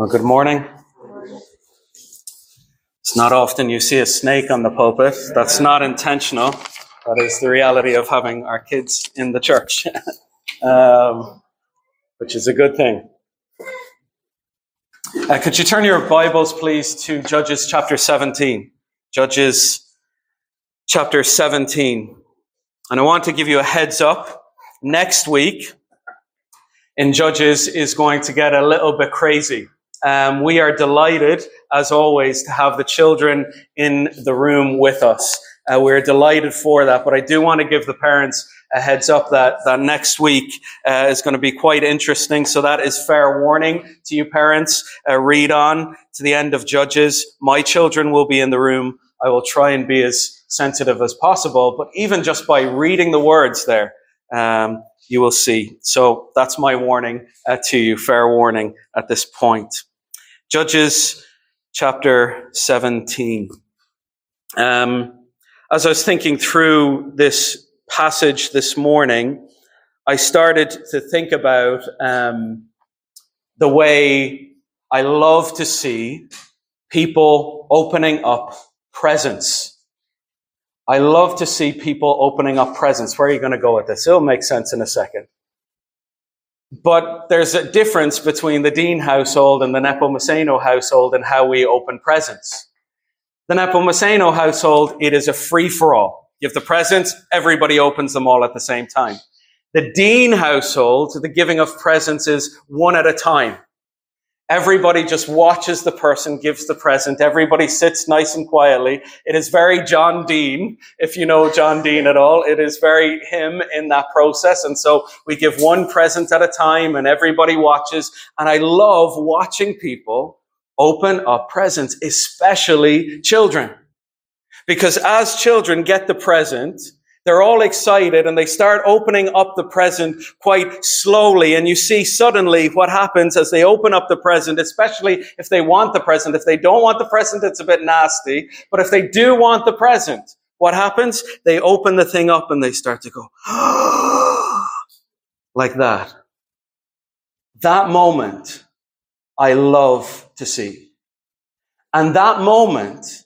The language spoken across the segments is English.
Well, good morning. It's not often you see a snake on the pulpit. That's not intentional. That is the reality of having our kids in the church, um, which is a good thing. Uh, could you turn your Bibles, please, to Judges chapter 17? Judges chapter 17. And I want to give you a heads up. Next week in Judges is going to get a little bit crazy. Um, we are delighted, as always, to have the children in the room with us. Uh, we're delighted for that, but I do want to give the parents a heads up that, that next week uh, is going to be quite interesting. So that is fair warning to you parents. Uh, read on to the end of Judges. My children will be in the room. I will try and be as sensitive as possible, but even just by reading the words there, um, you will see. So that's my warning uh, to you, fair warning at this point. Judges chapter 17. Um, as I was thinking through this passage this morning, I started to think about um, the way I love to see people opening up presents. I love to see people opening up presents. Where are you going to go with this? It'll make sense in a second. But there's a difference between the Dean household and the Nepomuceno household and how we open presents. The Nepomuceno household, it is a free for all. Have the presents, everybody opens them all at the same time. The Dean household, the giving of presents is one at a time. Everybody just watches the person, gives the present. Everybody sits nice and quietly. It is very John Dean, if you know John Dean at all. It is very him in that process. And so we give one present at a time and everybody watches. And I love watching people open up presents, especially children. Because as children get the present, they're all excited and they start opening up the present quite slowly. And you see suddenly what happens as they open up the present, especially if they want the present. If they don't want the present, it's a bit nasty. But if they do want the present, what happens? They open the thing up and they start to go, like that. That moment, I love to see. And that moment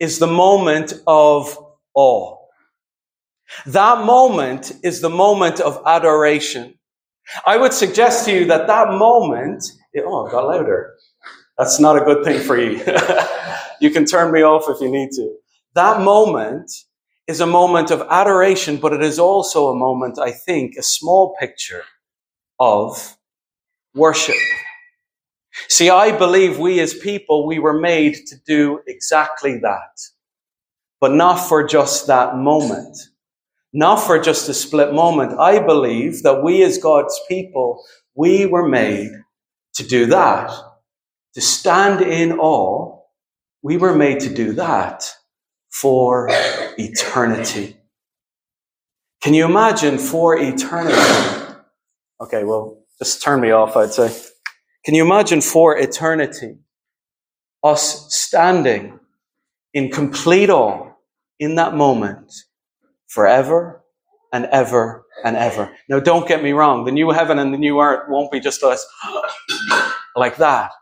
is the moment of awe. That moment is the moment of adoration. I would suggest to you that that moment, oh, got louder. That's not a good thing for you. you can turn me off if you need to. That moment is a moment of adoration, but it is also a moment, I think, a small picture of worship. See, I believe we as people, we were made to do exactly that, but not for just that moment not for just a split moment. I believe that we as God's people, we were made to do that, to stand in awe. We were made to do that for eternity. Can you imagine for eternity? Okay, well, just turn me off, I'd say. Can you imagine for eternity us standing in complete awe in that moment forever and ever and ever. Now, don't get me wrong. The new heaven and the new earth won't be just us like that.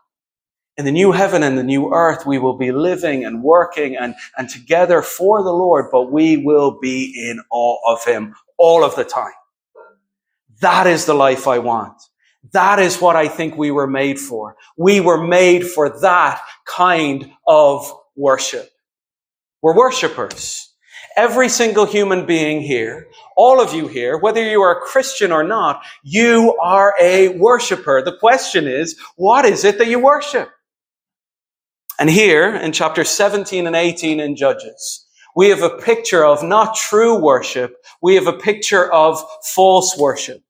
In the new heaven and the new earth, we will be living and working and, and together for the Lord, but we will be in awe of Him all of the time. That is the life I want. That is what I think we were made for. We were made for that kind of worship. We're worshipers. Every single human being here, all of you here, whether you are a Christian or not, you are a worshiper. The question is, what is it that you worship? And here in chapter 17 and 18 in Judges, we have a picture of not true worship, we have a picture of false worship.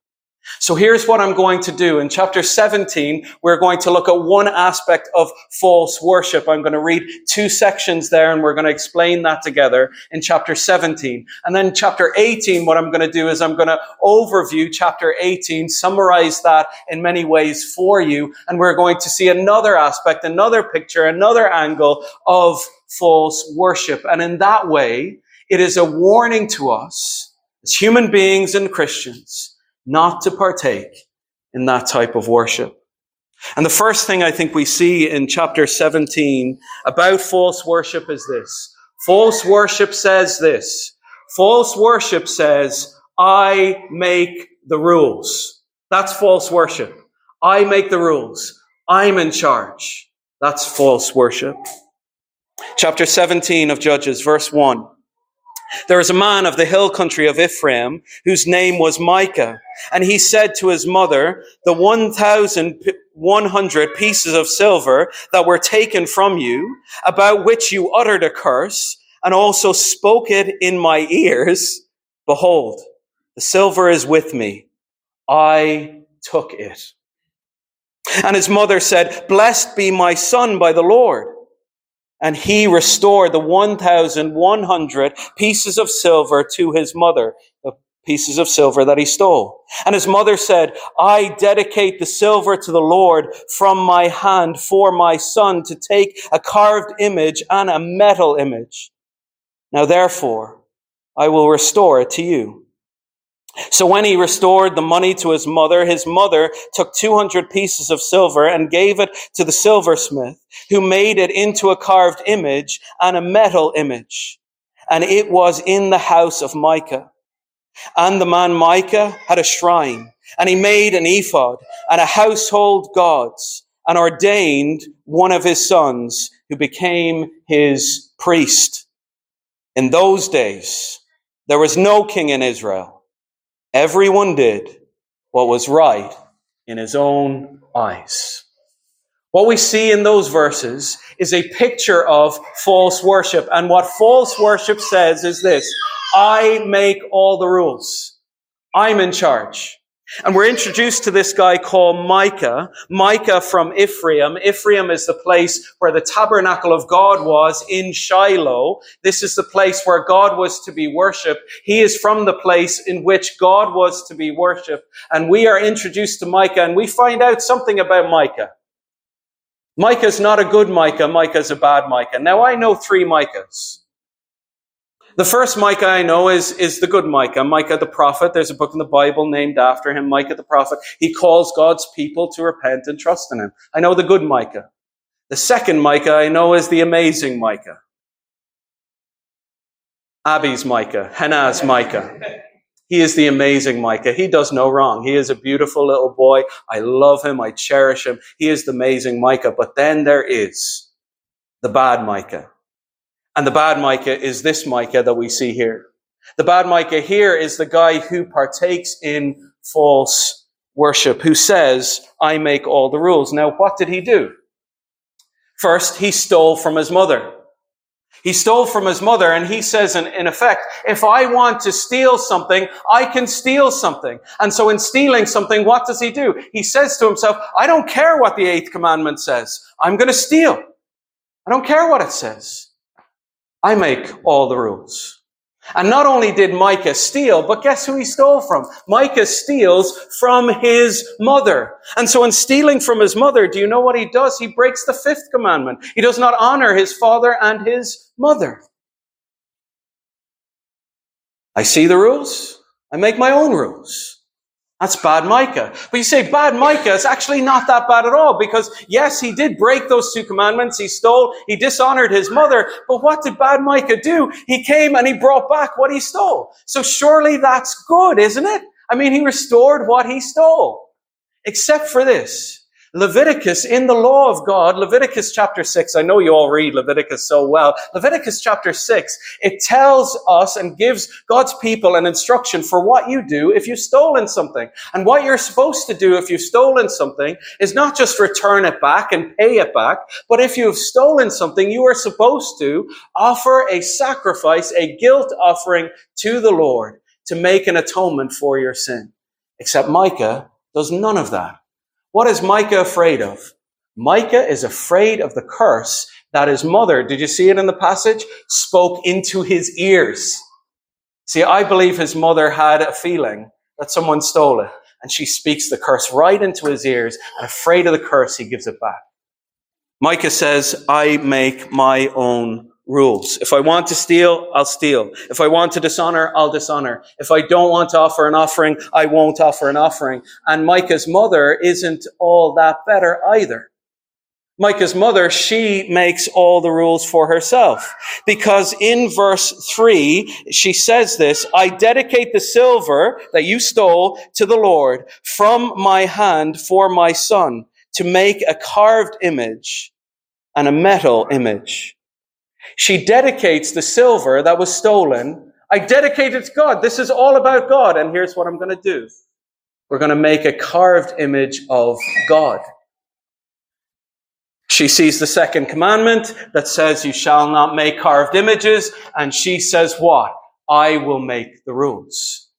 So here's what I'm going to do. In chapter 17, we're going to look at one aspect of false worship. I'm going to read two sections there and we're going to explain that together in chapter 17. And then chapter 18, what I'm going to do is I'm going to overview chapter 18, summarize that in many ways for you. And we're going to see another aspect, another picture, another angle of false worship. And in that way, it is a warning to us as human beings and Christians not to partake in that type of worship. And the first thing I think we see in chapter 17 about false worship is this. False worship says this. False worship says, I make the rules. That's false worship. I make the rules. I'm in charge. That's false worship. Chapter 17 of Judges, verse 1. There was a man of the hill country of Ephraim whose name was Micah. And he said to his mother, the 1,100 pieces of silver that were taken from you, about which you uttered a curse, and also spoke it in my ears, behold, the silver is with me. I took it. And his mother said, Blessed be my son by the Lord. And he restored the 1,100 pieces of silver to his mother, the pieces of silver that he stole. And his mother said, I dedicate the silver to the Lord from my hand for my son to take a carved image and a metal image. Now therefore, I will restore it to you. So when he restored the money to his mother, his mother took 200 pieces of silver and gave it to the silversmith, who made it into a carved image and a metal image. And it was in the house of Micah. And the man Micah had a shrine, and he made an ephod and a household gods, and ordained one of his sons, who became his priest. In those days, there was no king in Israel Everyone did what was right in his own eyes. What we see in those verses is a picture of false worship. And what false worship says is this I make all the rules. I'm in charge. And we're introduced to this guy called Micah. Micah from Ephraim. Ephraim is the place where the tabernacle of God was in Shiloh. This is the place where God was to be worshipped. He is from the place in which God was to be worshipped. And we are introduced to Micah and we find out something about Micah. Micah's not a good Micah. Micah's a bad Micah. Now I know three Micahs. The first Micah I know is, is the good Micah, Micah the prophet. There's a book in the Bible named after him, Micah the prophet. He calls God's people to repent and trust in him. I know the good Micah. The second Micah I know is the amazing Micah. Abby's Micah, Hannah's Micah. He is the amazing Micah. He does no wrong. He is a beautiful little boy. I love him. I cherish him. He is the amazing Micah. But then there is the bad Micah. And the bad Micah is this Micah that we see here. The bad Micah here is the guy who partakes in false worship, who says, I make all the rules. Now, what did he do? First, he stole from his mother. He stole from his mother and he says, in, in, effect, if I want to steal something, I can steal something. And so in stealing something, what does he do? He says to himself, I don't care what the eighth commandment says. I'm going to steal. I don't care what it says. I make all the rules. And not only did Micah steal, but guess who he stole from? Micah steals from his mother. And so in stealing from his mother, do you know what he does? He breaks the fifth commandment. He does not honor his father and his mother. I see the rules. I make my own rules. That's bad Micah. But you say bad Micah is actually not that bad at all because yes, he did break those two commandments. He stole, he dishonored his mother. But what did bad Micah do? He came and he brought back what he stole. So surely that's good, isn't it? I mean, he restored what he stole. Except for this. Leviticus, in the law of God, Leviticus chapter 6, I know you all read Leviticus so well. Leviticus chapter 6, it tells us and gives God's people an instruction for what you do if you've stolen something. And what you're supposed to do if you've stolen something is not just return it back and pay it back, but if you've stolen something, you are supposed to offer a sacrifice, a guilt offering to the Lord to make an atonement for your sin. Except Micah does none of that. What is Micah afraid of? Micah is afraid of the curse that his mother, did you see it in the passage? Spoke into his ears. See, I believe his mother had a feeling that someone stole it, and she speaks the curse right into his ears, and afraid of the curse, he gives it back. Micah says, I make my own rules. If I want to steal, I'll steal. If I want to dishonor, I'll dishonor. If I don't want to offer an offering, I won't offer an offering. And Micah's mother isn't all that better either. Micah's mother, she makes all the rules for herself. Because in verse 3, she says this, I dedicate the silver that you stole to the Lord from my hand for my son to make a carved image and a metal image. She dedicates the silver that was stolen. I dedicate it to God. This is all about God. And here's what I'm going to do. We're going to make a carved image of God. She sees the second commandment that says, You shall not make carved images. And she says, What? I will make the rules.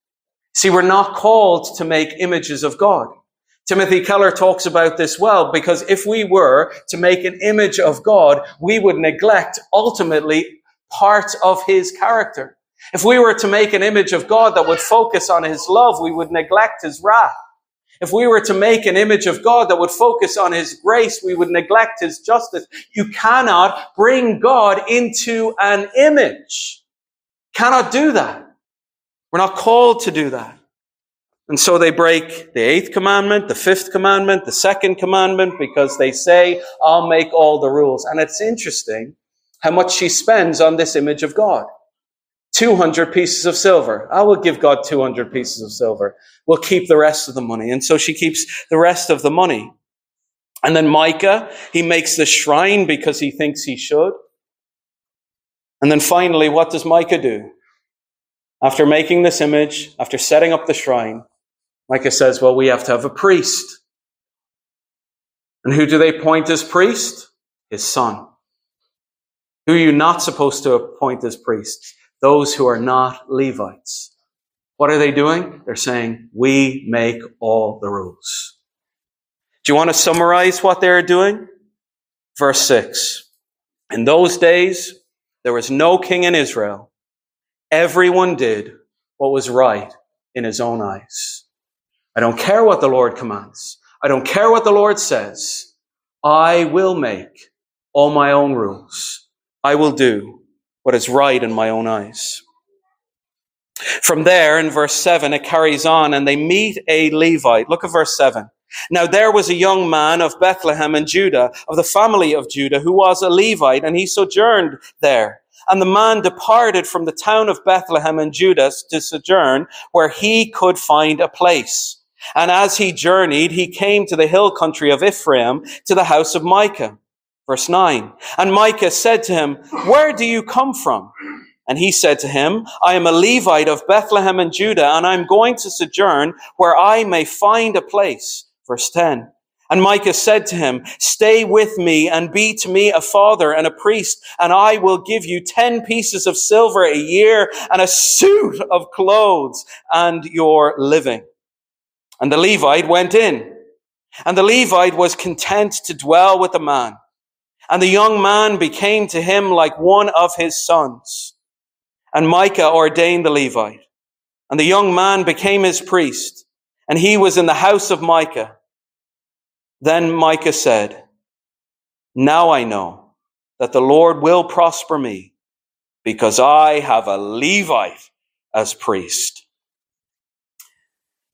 See, we're not called to make images of God. Timothy Keller talks about this well, because if we were to make an image of God, we would neglect ultimately part of his character. If we were to make an image of God that would focus on his love, we would neglect his wrath. If we were to make an image of God that would focus on His grace, we would neglect His justice. You cannot bring God into an image. Cannot do that. We're not called to do that. And so they break the eighth commandment, the fifth commandment, the second commandment, because they say, I'll make all the rules. And it's interesting how much she spends on this image of God. 200 pieces of silver. I will give God 200 pieces of silver. We'll keep the rest of the money. And so she keeps the rest of the money. And then Micah, he makes the shrine because he thinks he should. And then finally, what does Micah do? After making this image, after setting up the shrine, Micah says, well, we have to have a priest. And who do they appoint as priest? His son. Who are you not supposed to appoint as priests? those who are not Levites. What are they doing? They're saying, we make all the rules. Do you want to summarize what they're doing? Verse 6. In those days, there was no king in Israel. Everyone did what was right in his own eyes. I don't care what the Lord commands. I don't care what the Lord says. I will make all my own rules. I will do what is right in my own eyes. From there, in verse 7, it carries on, and they meet a Levite. Look at verse 7. Now there was a young man of Bethlehem in Judah, of the family of Judah, who was a Levite, and he sojourned there. And the man departed from the town of Bethlehem in Judah to sojourn where he could find a place. And as he journeyed, he came to the hill country of Ephraim, to the house of Micah Verse 9. And Micah said to him, Where do you come from? And he said to him, I am a Levite of Bethlehem in Judah, and I am going to sojourn where I may find a place. Verse 10. And Micah said to him, Stay with me and be to me a father and a priest, and I will give you ten pieces of silver a year and a suit of clothes and your living. And the Levite went in. And the Levite was content to dwell with the man. And the young man became to him like one of his sons. And Micah ordained the Levite. And the young man became his priest. And he was in the house of Micah. Then Micah said, Now I know that the Lord will prosper me because I have a Levite as priest.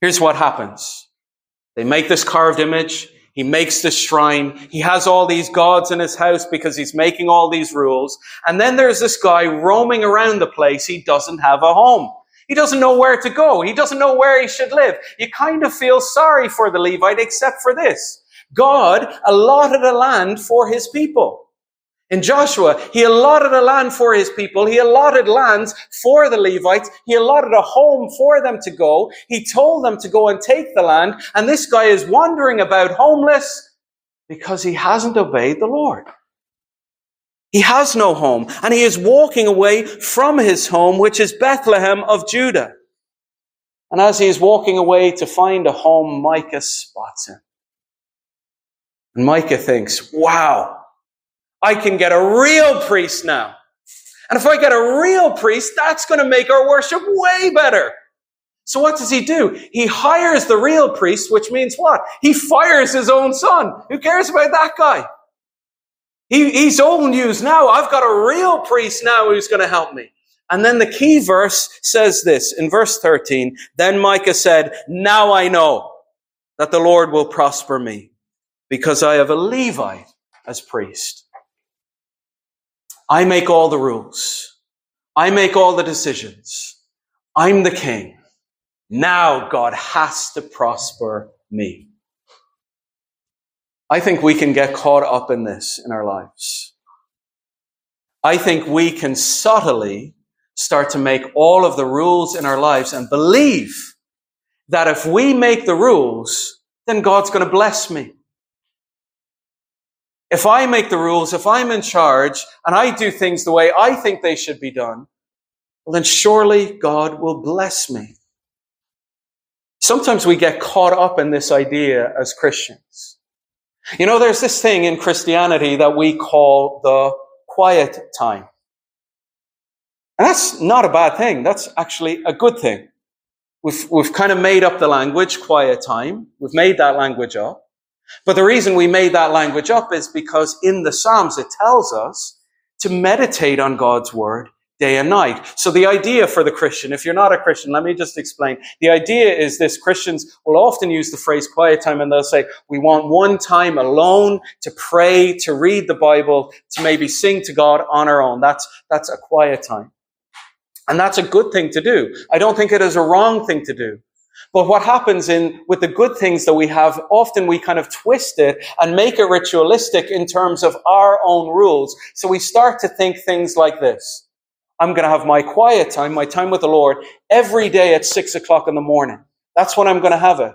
Here's what happens. They make this carved image. He makes this shrine. He has all these gods in his house because he's making all these rules. And then there's this guy roaming around the place. He doesn't have a home. He doesn't know where to go. He doesn't know where he should live. You kind of feel sorry for the Levite, except for this. God allotted a land for his people. In Joshua, he allotted a land for his people. He allotted lands for the Levites. He allotted a home for them to go. He told them to go and take the land. And this guy is wandering about homeless because he hasn't obeyed the Lord. He has no home and he is walking away from his home, which is Bethlehem of Judah. And as he is walking away to find a home, Micah spots him. And Micah thinks, wow, I can get a real priest now. And if I get a real priest, that's going to make our worship way better. So what does he do? He hires the real priest, which means what? He fires his own son. Who cares about that guy? He, he's old news now. I've got a real priest now who's going to help me. And then the key verse says this in verse 13. Then Micah said, Now I know that the Lord will prosper me because I have a Levite as priest. I make all the rules. I make all the decisions. I'm the king. Now God has to prosper me. I think we can get caught up in this in our lives. I think we can subtly start to make all of the rules in our lives and believe that if we make the rules, then God's going to bless me. If I make the rules, if I'm in charge and I do things the way I think they should be done, well, then surely God will bless me. Sometimes we get caught up in this idea as Christians. You know, there's this thing in Christianity that we call the quiet time. And that's not a bad thing. That's actually a good thing. We've, we've kind of made up the language, quiet time. We've made that language up. But the reason we made that language up is because in the Psalms it tells us to meditate on God's word day and night. So the idea for the Christian, if you're not a Christian, let me just explain. The idea is this Christians will often use the phrase quiet time and they'll say, we want one time alone to pray, to read the Bible, to maybe sing to God on our own. That's, that's a quiet time. And that's a good thing to do. I don't think it is a wrong thing to do. But what happens in, with the good things that we have, often we kind of twist it and make it ritualistic in terms of our own rules. So we start to think things like this. I'm going to have my quiet time, my time with the Lord every day at six o'clock in the morning. That's when I'm going to have it.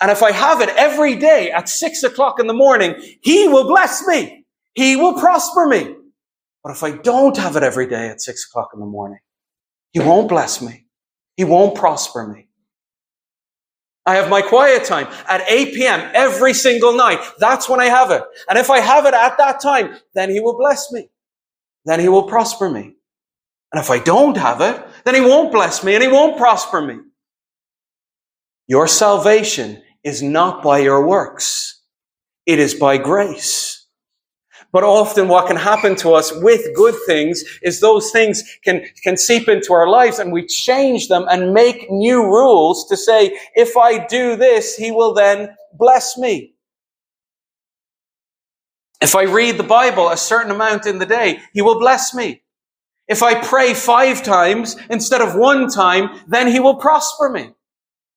And if I have it every day at six o'clock in the morning, He will bless me. He will prosper me. But if I don't have it every day at six o'clock in the morning, he won't bless me. He won't prosper me. I have my quiet time at 8 p.m. every single night. That's when I have it. And if I have it at that time, then he will bless me. Then he will prosper me. And if I don't have it, then he won't bless me and he won't prosper me. Your salvation is not by your works. It is by grace. But often what can happen to us with good things is those things can, can seep into our lives and we change them and make new rules to say, if I do this, he will then bless me. If I read the Bible a certain amount in the day, he will bless me. If I pray five times instead of one time, then he will prosper me.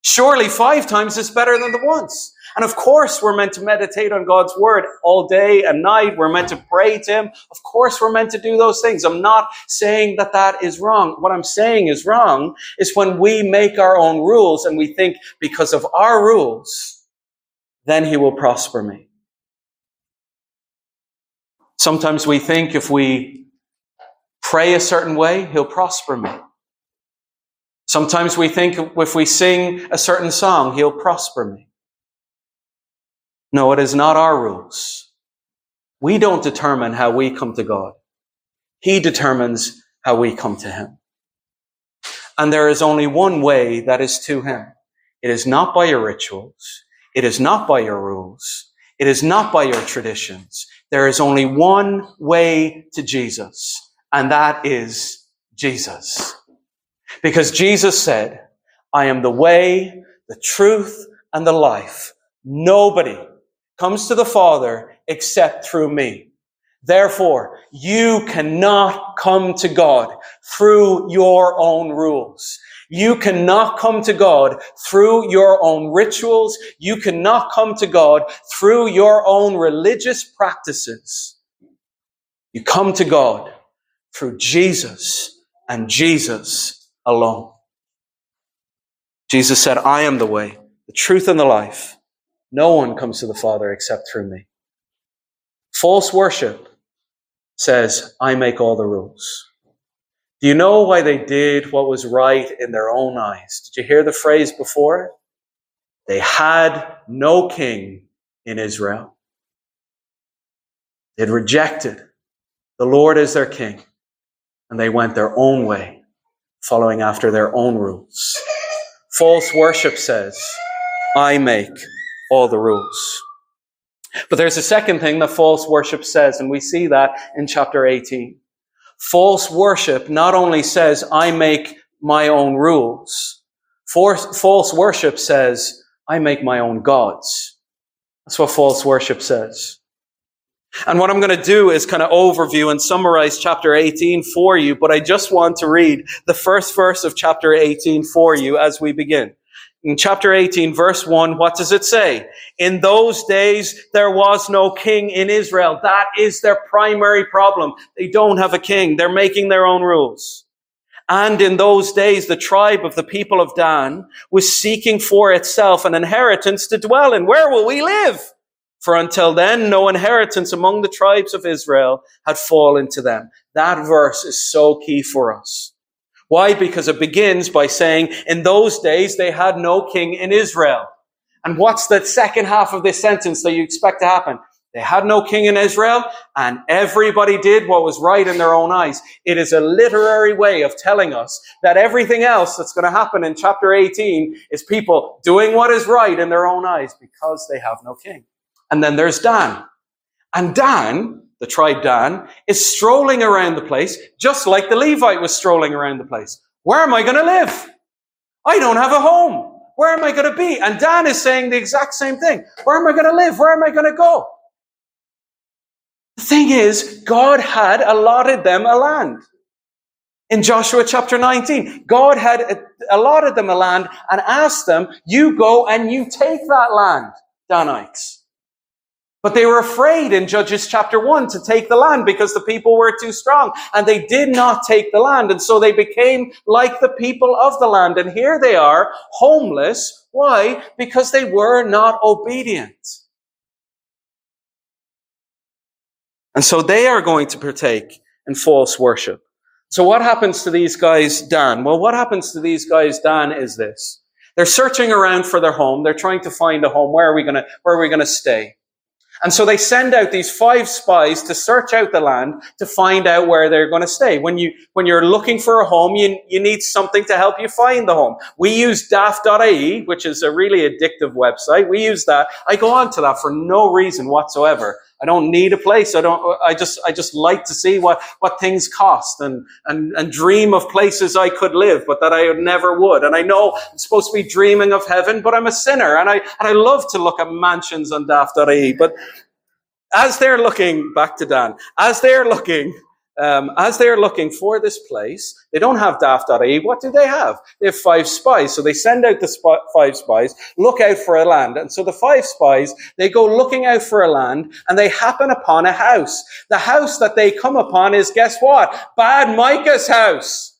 Surely five times is better than the once. And of course, we're meant to meditate on God's word all day and night. We're meant to pray to Him. Of course, we're meant to do those things. I'm not saying that that is wrong. What I'm saying is wrong is when we make our own rules and we think because of our rules, then He will prosper me. Sometimes we think if we pray a certain way, He'll prosper me. Sometimes we think if we sing a certain song, He'll prosper me. No, it is not our rules. We don't determine how we come to God. He determines how we come to Him. And there is only one way that is to Him. It is not by your rituals. It is not by your rules. It is not by your traditions. There is only one way to Jesus, and that is Jesus. Because Jesus said, I am the way, the truth, and the life. Nobody comes to the Father except through me. Therefore, you cannot come to God through your own rules. You cannot come to God through your own rituals. You cannot come to God through your own religious practices. You come to God through Jesus and Jesus alone. Jesus said, I am the way, the truth, and the life. No one comes to the Father except through me. False worship says, I make all the rules. Do you know why they did what was right in their own eyes? Did you hear the phrase before? They had no king in Israel. They had rejected the Lord as their king, and they went their own way, following after their own rules. False worship says, I make all the rules. But there's a second thing that false worship says, and we see that in chapter 18. False worship not only says, I make my own rules. False worship says, I make my own gods. That's what false worship says. And what I'm going to do is kind of overview and summarize chapter 18 for you, but I just want to read the first verse of chapter 18 for you as we begin. In chapter 18, verse 1, what does it say? In those days, there was no king in Israel. That is their primary problem. They don't have a king. They're making their own rules. And in those days, the tribe of the people of Dan was seeking for itself an inheritance to dwell in. Where will we live? For until then, no inheritance among the tribes of Israel had fallen to them. That verse is so key for us. Why? Because it begins by saying, in those days they had no king in Israel. And what's the second half of this sentence that you expect to happen? They had no king in Israel and everybody did what was right in their own eyes. It is a literary way of telling us that everything else that's going to happen in chapter 18 is people doing what is right in their own eyes because they have no king. And then there's Dan. And Dan the tribe Dan, is strolling around the place just like the Levite was strolling around the place. Where am I going to live? I don't have a home. Where am I going to be? And Dan is saying the exact same thing. Where am I going to live? Where am I going to go? The thing is, God had allotted them a land. In Joshua chapter 19, God had allotted them a land and asked them, you go and you take that land, Danites. But they were afraid in Judges chapter 1 to take the land because the people were too strong and they did not take the land. And so they became like the people of the land. And here they are, homeless. Why? Because they were not obedient. And so they are going to partake in false worship. So what happens to these guys, Dan? Well, what happens to these guys, Dan, is this. They're searching around for their home. They're trying to find a home. Where are we going to, where are we going to stay? And so they send out these five spies to search out the land to find out where they're going to stay. When you, when you're looking for a home, you, you need something to help you find the home. We use daft.ie, which is a really addictive website. We use that. I go on to that for no reason whatsoever. I don't need a place. I don't, I just, I just like to see what, what things cost and, and, and dream of places I could live, but that I never would. And I know I'm supposed to be dreaming of heaven, but I'm a sinner and I, and I love to look at mansions on daft.ie. But as they're looking, back to Dan, as they're looking um, as they're looking for this place, they don't have daft.ie. What do they have? They have five spies. So they send out the five spies, look out for a land. And so the five spies, they go looking out for a land and they happen upon a house. The house that they come upon is, guess what? Bad Micah's house.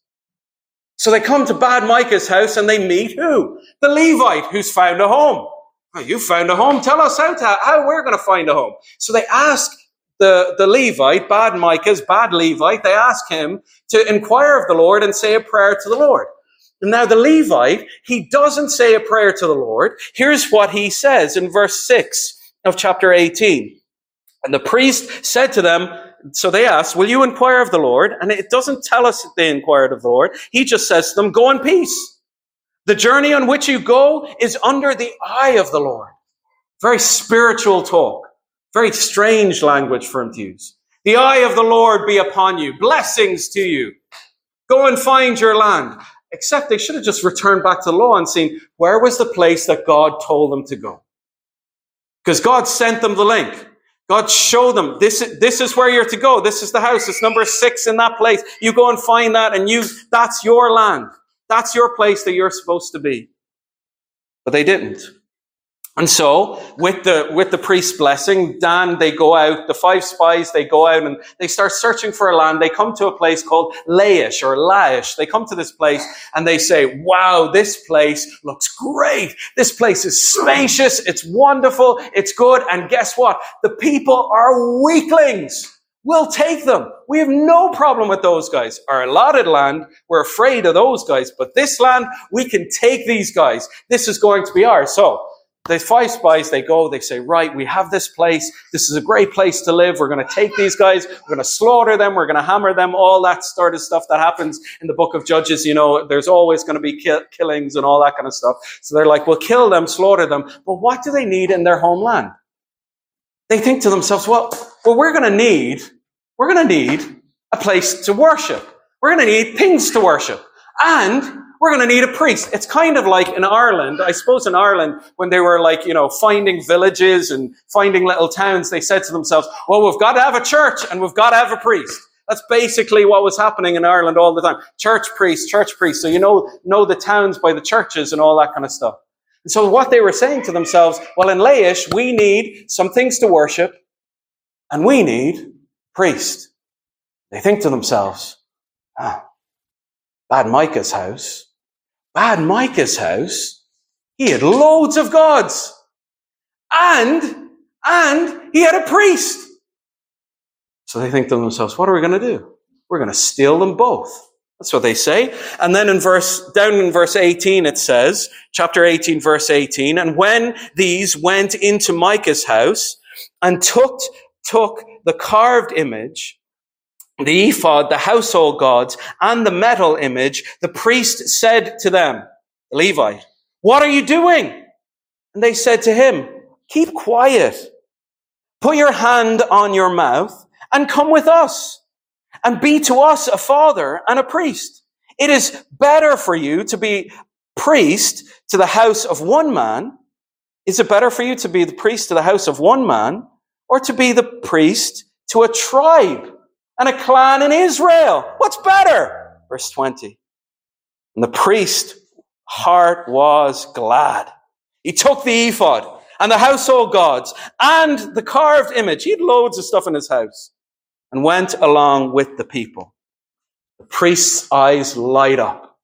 So they come to Bad Micah's house and they meet who? The Levite who's found a home. Oh, you found a home. Tell us how to, how we're going to find a home. So they ask the, the Levite, bad Micah's bad Levite, they ask him to inquire of the Lord and say a prayer to the Lord. And now the Levite, he doesn't say a prayer to the Lord. Here's what he says in verse 6 of chapter 18. And the priest said to them, so they asked, will you inquire of the Lord? And it doesn't tell us they inquired of the Lord. He just says to them, go in peace. The journey on which you go is under the eye of the Lord. Very spiritual talk. Very strange language for him to use. The eye of the Lord be upon you. Blessings to you. Go and find your land. Except they should have just returned back to law and seen where was the place that God told them to go. Because God sent them the link. God showed them this is, this is where you're to go. This is the house. It's number six in that place. You go and find that and you, that's your land. That's your place that you're supposed to be. But they didn't. And so, with the, with the priest's blessing, Dan, they go out, the five spies, they go out and they start searching for a land. They come to a place called Laish or Laish. They come to this place and they say, wow, this place looks great. This place is spacious. It's wonderful. It's good. And guess what? The people are weaklings. We'll take them. We have no problem with those guys. Our allotted land, we're afraid of those guys, but this land, we can take these guys. This is going to be ours. So, the five spies, they go, they say, right, we have this place. This is a great place to live. We're going to take these guys. We're going to slaughter them. We're going to hammer them. All that sort of stuff that happens in the book of Judges. You know, there's always going to be kill- killings and all that kind of stuff. So they're like, we'll kill them, slaughter them. But what do they need in their homeland? they think to themselves, well, well, we're going to need, we're going to need a place to worship. We're going to need things to worship. And we're going to need a priest. It's kind of like in Ireland, I suppose in Ireland, when they were like, you know, finding villages and finding little towns, they said to themselves, well, we've got to have a church and we've got to have a priest. That's basically what was happening in Ireland all the time. Church priest, church priest. So you know, know the towns by the churches and all that kind of stuff. And so what they were saying to themselves, well, in Laish, we need some things to worship and we need priest. They think to themselves, ah, bad Micah's house, bad Micah's house, he had loads of gods and, and he had a priest. So they think to themselves, what are we going to do? We're going to steal them both. That's what they say. And then in verse, down in verse 18, it says, chapter 18, verse 18, and when these went into Micah's house and took, took the carved image, the ephod, the household gods, and the metal image, the priest said to them, Levi, what are you doing? And they said to him, keep quiet. Put your hand on your mouth and come with us and be to us a father and a priest. It is better for you to be priest to the house of one man. Is it better for you to be the priest to the house of one man or to be the priest to a tribe and a clan in Israel? What's better? Verse 20. And the priest heart was glad. He took the ephod and the household gods and the carved image. He had loads of stuff in his house and went along with the people. The priest's eyes light up.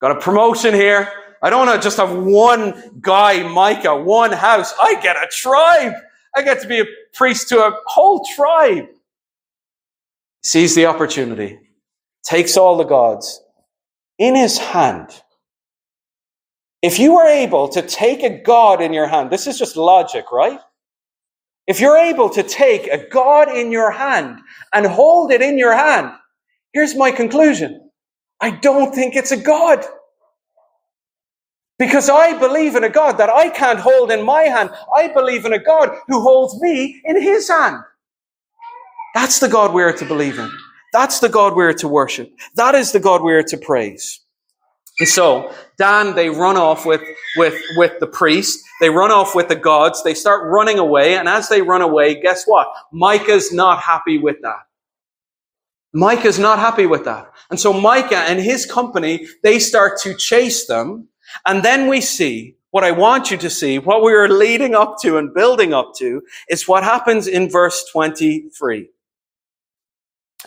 Got a promotion here. I don't want to just have one guy, Micah, one house. I get a tribe. I get to be a priest to a whole tribe. Sees the opportunity, takes all the gods in his hand. If you are able to take a God in your hand, this is just logic, right? If you're able to take a God in your hand and hold it in your hand, here's my conclusion. I don't think it's a God. Because I believe in a God that I can't hold in my hand. I believe in a God who holds me in his hand. That's the God we are to believe in. That's the God we are to worship. That is the God we are to praise. And so, Dan, they run off with, with, with the priest. They run off with the gods. They start running away. And as they run away, guess what? Micah's not happy with that. Micah's not happy with that. And so Micah and his company, they start to chase them. And then we see what I want you to see, what we are leading up to and building up to is what happens in verse 23.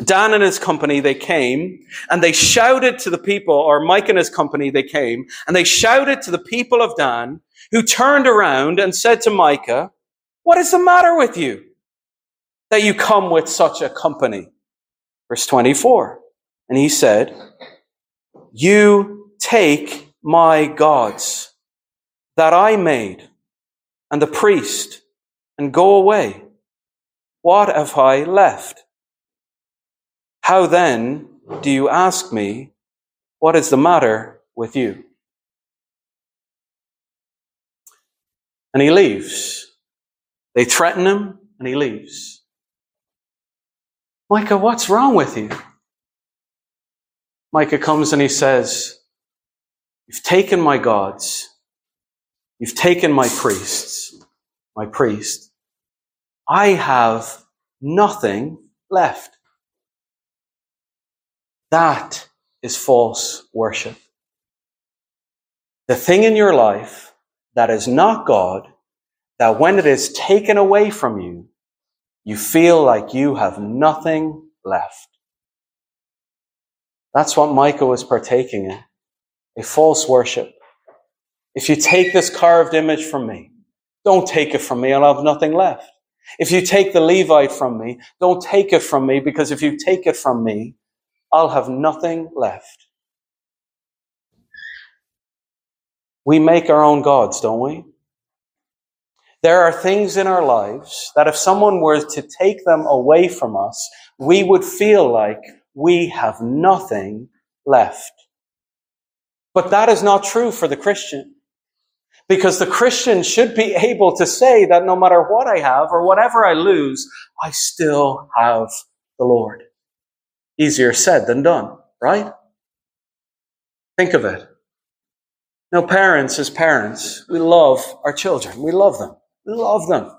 Dan and his company, they came and they shouted to the people, or Mike and his company, they came and they shouted to the people of Dan who turned around and said to Micah, what is the matter with you that you come with such a company? Verse 24. And he said, you take my gods that I made and the priest and go away. What have I left? How then do you ask me, what is the matter with you? And he leaves. They threaten him and he leaves. Micah, what's wrong with you? Micah comes and he says, You've taken my gods. You've taken my priests, my priest. I have nothing left. That is false worship. The thing in your life that is not God, that when it is taken away from you, you feel like you have nothing left. That's what Micah was partaking in. A false worship. If you take this carved image from me, don't take it from me, I'll have nothing left. If you take the Levite from me, don't take it from me, because if you take it from me, I'll have nothing left. We make our own gods, don't we? There are things in our lives that if someone were to take them away from us, we would feel like we have nothing left. But that is not true for the Christian. Because the Christian should be able to say that no matter what I have or whatever I lose, I still have the Lord. Easier said than done, right? Think of it. Now, parents, as parents, we love our children. We love them. We love them.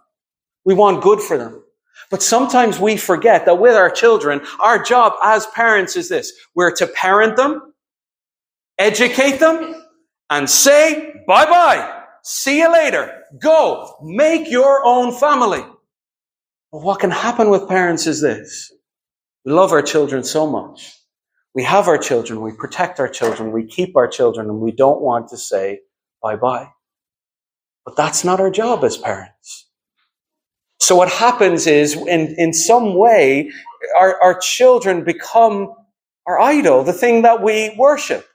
We want good for them. But sometimes we forget that with our children, our job as parents is this. We're to parent them, educate them, and say bye bye. See you later. Go. Make your own family. But what can happen with parents is this. We love our children so much. We have our children, we protect our children, we keep our children, and we don't want to say bye bye. But that's not our job as parents. So what happens is, in, in some way, our, our children become our idol, the thing that we worship.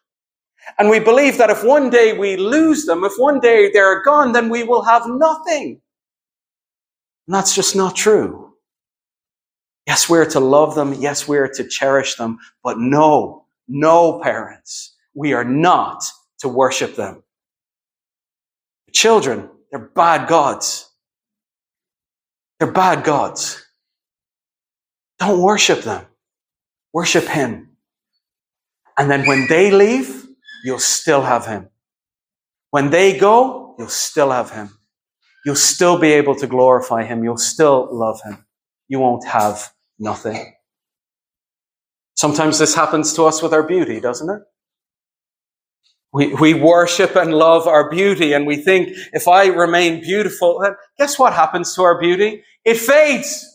And we believe that if one day we lose them, if one day they're gone, then we will have nothing. And that's just not true. Yes, we're to love them. Yes, we're to cherish them. But no, no parents, we are not to worship them. Children, they're bad gods. They're bad gods. Don't worship them. Worship Him. And then when they leave, you'll still have him. When they go, you'll still have him. You'll still be able to glorify him. You'll still love him. You won't have nothing. Sometimes this happens to us with our beauty, doesn't it? We, we worship and love our beauty and we think if I remain beautiful, then guess what happens to our beauty? It fades.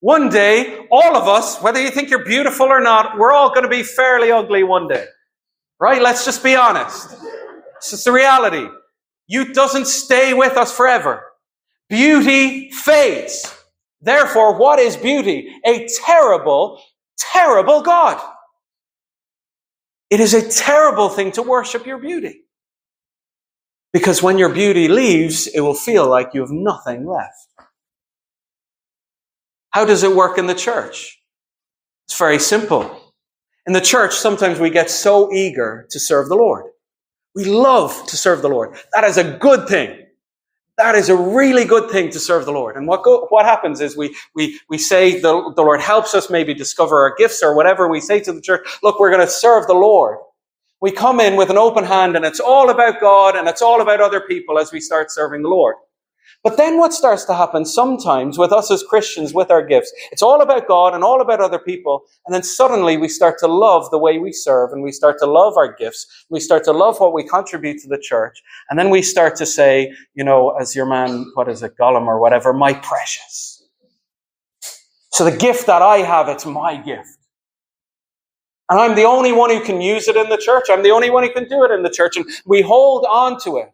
One day, all of us, whether you think you're beautiful or not, we're all going to be fairly ugly one day. Right? Let's just be honest. It's just the reality. Youth doesn't stay with us forever. Beauty fades. Therefore, what is beauty? A terrible, terrible God. It is a terrible thing to worship your beauty. Because when your beauty leaves, it will feel like you have nothing left. How does it work in the church? It's very simple. In the church, sometimes we get so eager to serve the Lord. We love to serve the Lord. That is a good thing. That is a really good thing to serve the Lord. And what, go, what happens is we, we, we say the, the Lord helps us maybe discover our gifts or whatever. We say to the church, look, we're going to serve the Lord. We come in with an open hand and it's all about God and it's all about other people as we start serving the Lord. But then what starts to happen sometimes with us as Christians, with our gifts, it's all about God and all about other people. And then suddenly we start to love the way we serve and we start to love our gifts. We start to love what we contribute to the church. And then we start to say, you know, as your man, what is it, Gollum or whatever, my precious. So the gift that I have, it's my gift. And I'm the only one who can use it in the church. I'm the only one who can do it in the church. And we hold on to it.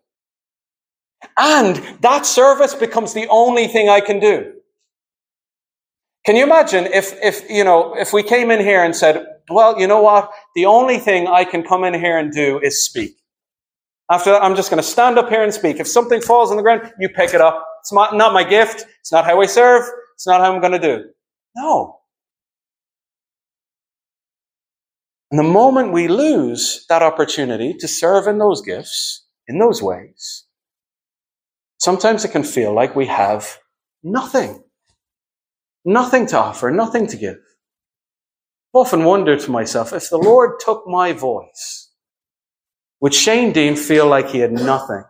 And that service becomes the only thing I can do. Can you imagine if, if, you know, if we came in here and said, well, you know what? The only thing I can come in here and do is speak. After that, I'm just going to stand up here and speak. If something falls on the ground, you pick it up. It's not, not my gift. It's not how I serve. It's not how I'm going to do. No. And the moment we lose that opportunity to serve in those gifts, in those ways, Sometimes it can feel like we have nothing. Nothing to offer, nothing to give. I've often wondered to myself, if the Lord took my voice, would Shane Dean feel like he had nothing?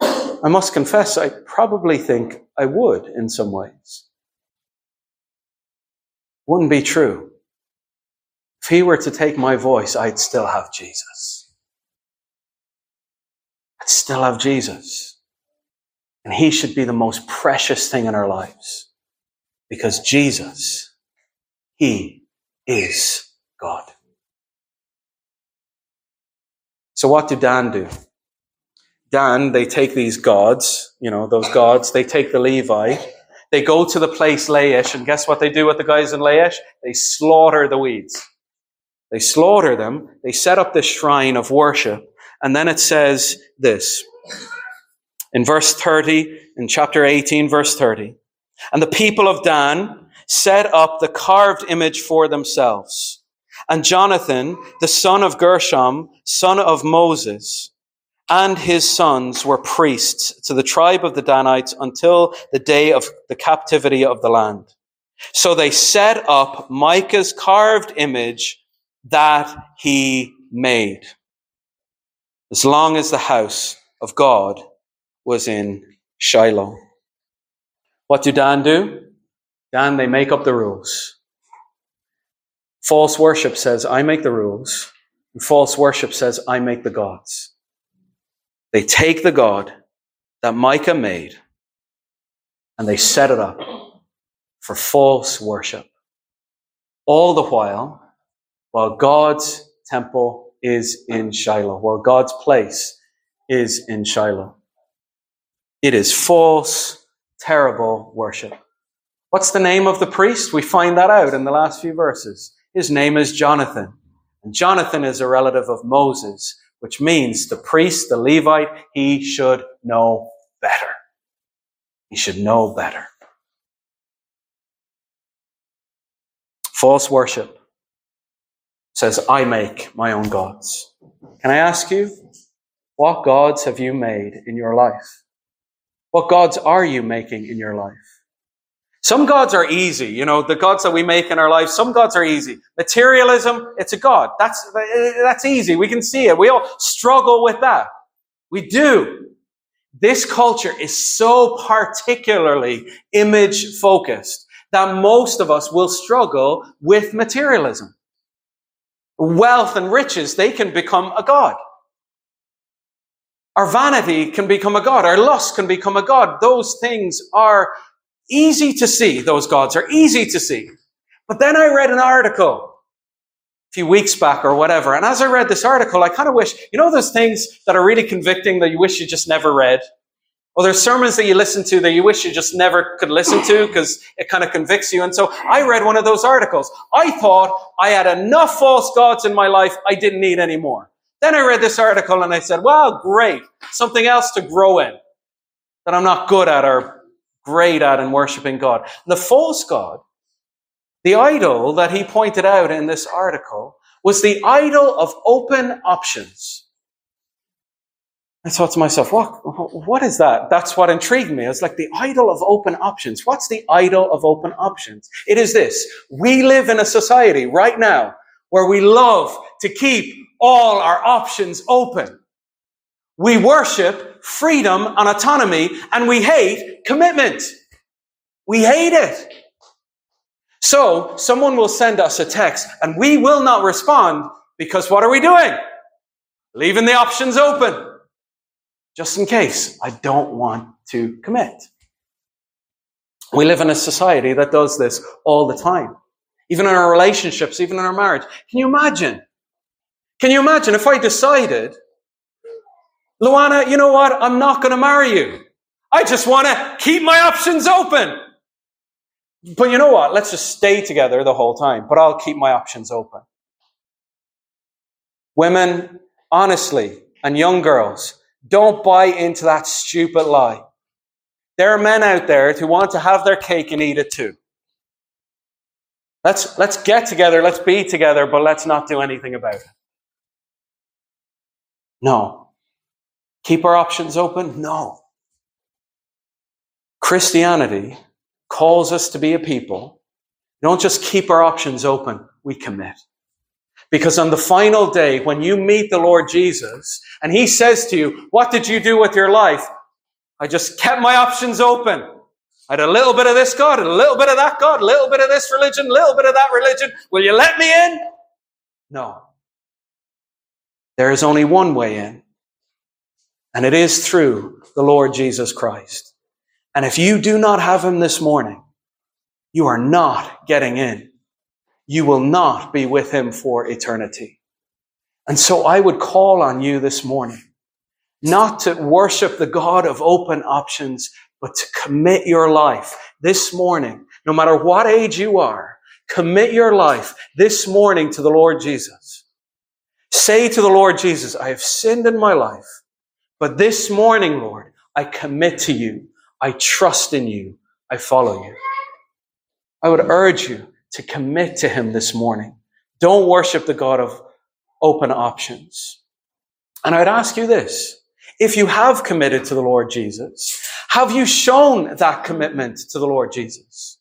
I must confess, I probably think I would in some ways. Wouldn't be true. If he were to take my voice, I'd still have Jesus still have Jesus. And he should be the most precious thing in our lives. Because Jesus, he is God. So what did Dan do? Dan, they take these gods, you know, those gods, they take the Levi, they go to the place Laish, and guess what they do with the guys in Laish? They slaughter the weeds. They slaughter them, they set up this shrine of worship, and then it says this in verse 30, in chapter 18, verse 30. And the people of Dan set up the carved image for themselves. And Jonathan, the son of Gershom, son of Moses, and his sons were priests to the tribe of the Danites until the day of the captivity of the land. So they set up Micah's carved image that he made, as long as the house of God was in Shiloh. What do Dan do? Dan, they make up the rules. False worship says, I make the rules. And false worship says, I make the gods. They take the God that Micah made and they set it up for false worship. All the while, while God's temple is in Shiloh, Well, God's place is in Shiloh. It is false, terrible worship. What's the name of the priest? We find that out in the last few verses. His name is Jonathan. And Jonathan is a relative of Moses, which means the priest, the Levite, he should know better. He should know better. False worship says, I make my own gods. Can I ask you, what gods have you made in your life? What gods are you making in your life? Some gods are easy, you know, the gods that we make in our life, some gods are easy. Materialism, it's a god. That's, that's easy. We can see it. We all struggle with that. We do. This culture is so particularly image focused that most of us will struggle with materialism. Wealth and riches, they can become a god. Our vanity can become a god. Our lust can become a god. Those things are Easy to see, those gods are easy to see. But then I read an article a few weeks back or whatever, and as I read this article, I kind of wish, you know, those things that are really convicting that you wish you just never read? Or there's sermons that you listen to that you wish you just never could listen to because it kind of convicts you. And so I read one of those articles. I thought I had enough false gods in my life, I didn't need any more. Then I read this article and I said, well, great. Something else to grow in that I'm not good at or great at in worshiping God. The false God, the idol that he pointed out in this article, was the idol of open options. I thought to myself, what, what is that? That's what intrigued me. It's like the idol of open options. What's the idol of open options? It is this. We live in a society right now where we love to keep all our options open. We worship freedom and autonomy and we hate commitment. We hate it. So someone will send us a text and we will not respond because what are we doing? Leaving the options open. Just in case I don't want to commit. We live in a society that does this all the time. Even in our relationships, even in our marriage. Can you imagine? Can you imagine if I decided Luana, you know what? I'm not going to marry you. I just want to keep my options open. But you know what? Let's just stay together the whole time, but I'll keep my options open. Women, honestly, and young girls, don't buy into that stupid lie. There are men out there who want to have their cake and eat it too. Let's, let's get together, let's be together, but let's not do anything about it. No. Keep our options open? No. Christianity calls us to be a people. Don't just keep our options open, we commit. Because on the final day, when you meet the Lord Jesus and he says to you, What did you do with your life? I just kept my options open. I had a little bit of this God, a little bit of that God, a little bit of this religion, a little bit of that religion. Will you let me in? No. There is only one way in. And it is through the Lord Jesus Christ. And if you do not have him this morning, you are not getting in. You will not be with him for eternity. And so I would call on you this morning not to worship the God of open options, but to commit your life this morning, no matter what age you are, commit your life this morning to the Lord Jesus. Say to the Lord Jesus, I have sinned in my life. But this morning, Lord, I commit to you. I trust in you. I follow you. I would urge you to commit to him this morning. Don't worship the God of open options. And I'd ask you this. If you have committed to the Lord Jesus, have you shown that commitment to the Lord Jesus?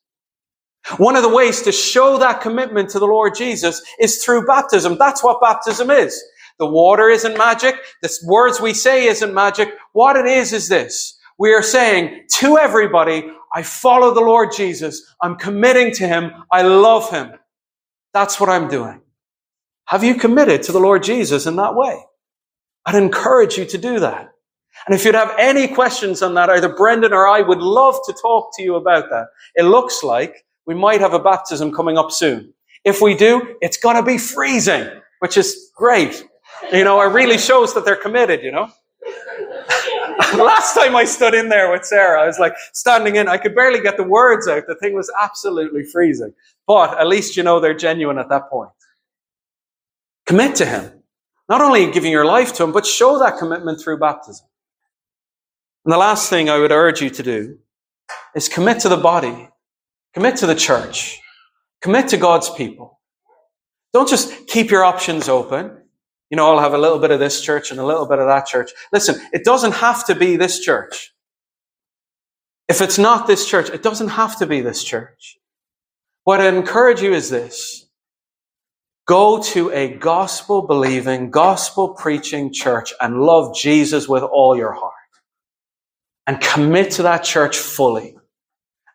One of the ways to show that commitment to the Lord Jesus is through baptism. That's what baptism is. The water isn't magic. The words we say isn't magic. What it is is this. We are saying to everybody, I follow the Lord Jesus. I'm committing to him. I love him. That's what I'm doing. Have you committed to the Lord Jesus in that way? I'd encourage you to do that. And if you'd have any questions on that, either Brendan or I would love to talk to you about that. It looks like we might have a baptism coming up soon. If we do, it's going to be freezing, which is great. You know, it really shows that they're committed, you know. Last time I stood in there with Sarah, I was like standing in, I could barely get the words out. The thing was absolutely freezing. But at least you know they're genuine at that point. Commit to Him. Not only giving your life to Him, but show that commitment through baptism. And the last thing I would urge you to do is commit to the body, commit to the church, commit to God's people. Don't just keep your options open. You know, I'll have a little bit of this church and a little bit of that church. Listen, it doesn't have to be this church. If it's not this church, it doesn't have to be this church. What I encourage you is this. Go to a gospel believing, gospel preaching church and love Jesus with all your heart. And commit to that church fully.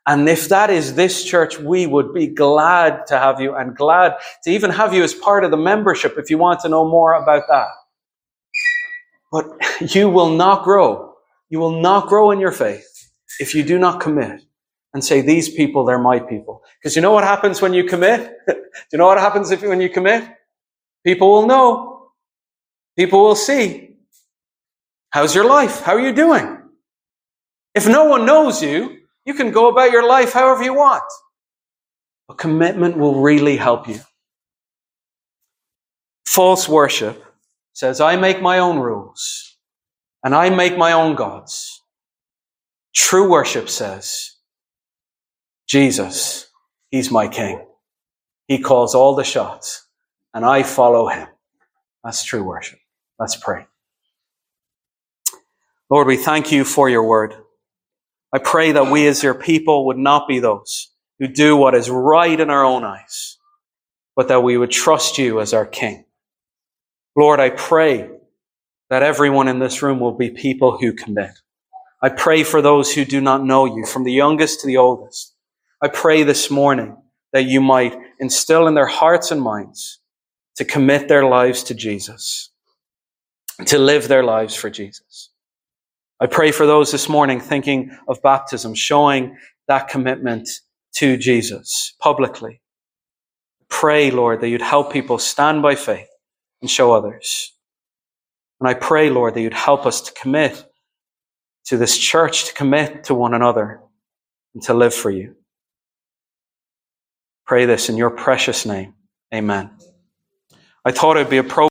And if that is this church, we would be glad to have you and glad to even have you as part of the membership if you want to know more about that. But you will not grow. You will not grow in your faith if you do not commit and say, these people, they're my people. Because you know what happens when you commit? do you know what happens if, when you commit? People will know. People will see. How's your life? How are you doing? If no one knows you, you can go about your life however you want. But commitment will really help you. False worship says, I make my own rules and I make my own gods. True worship says, Jesus, He's my King. He calls all the shots and I follow Him. That's true worship. Let's pray. Lord, we thank you for your word. I pray that we as your people would not be those who do what is right in our own eyes, but that we would trust you as our King. Lord, I pray that everyone in this room will be people who commit. I pray for those who do not know you, from the youngest to the oldest. I pray this morning that you might instill in their hearts and minds to commit their lives to Jesus, to live their lives for Jesus. I pray for those this morning thinking of baptism, showing that commitment to Jesus publicly. Pray, Lord, that you'd help people stand by faith and show others. And I pray, Lord, that you'd help us to commit to this church, to commit to one another, and to live for you. Pray this in your precious name. Amen. I thought it'd be appropriate.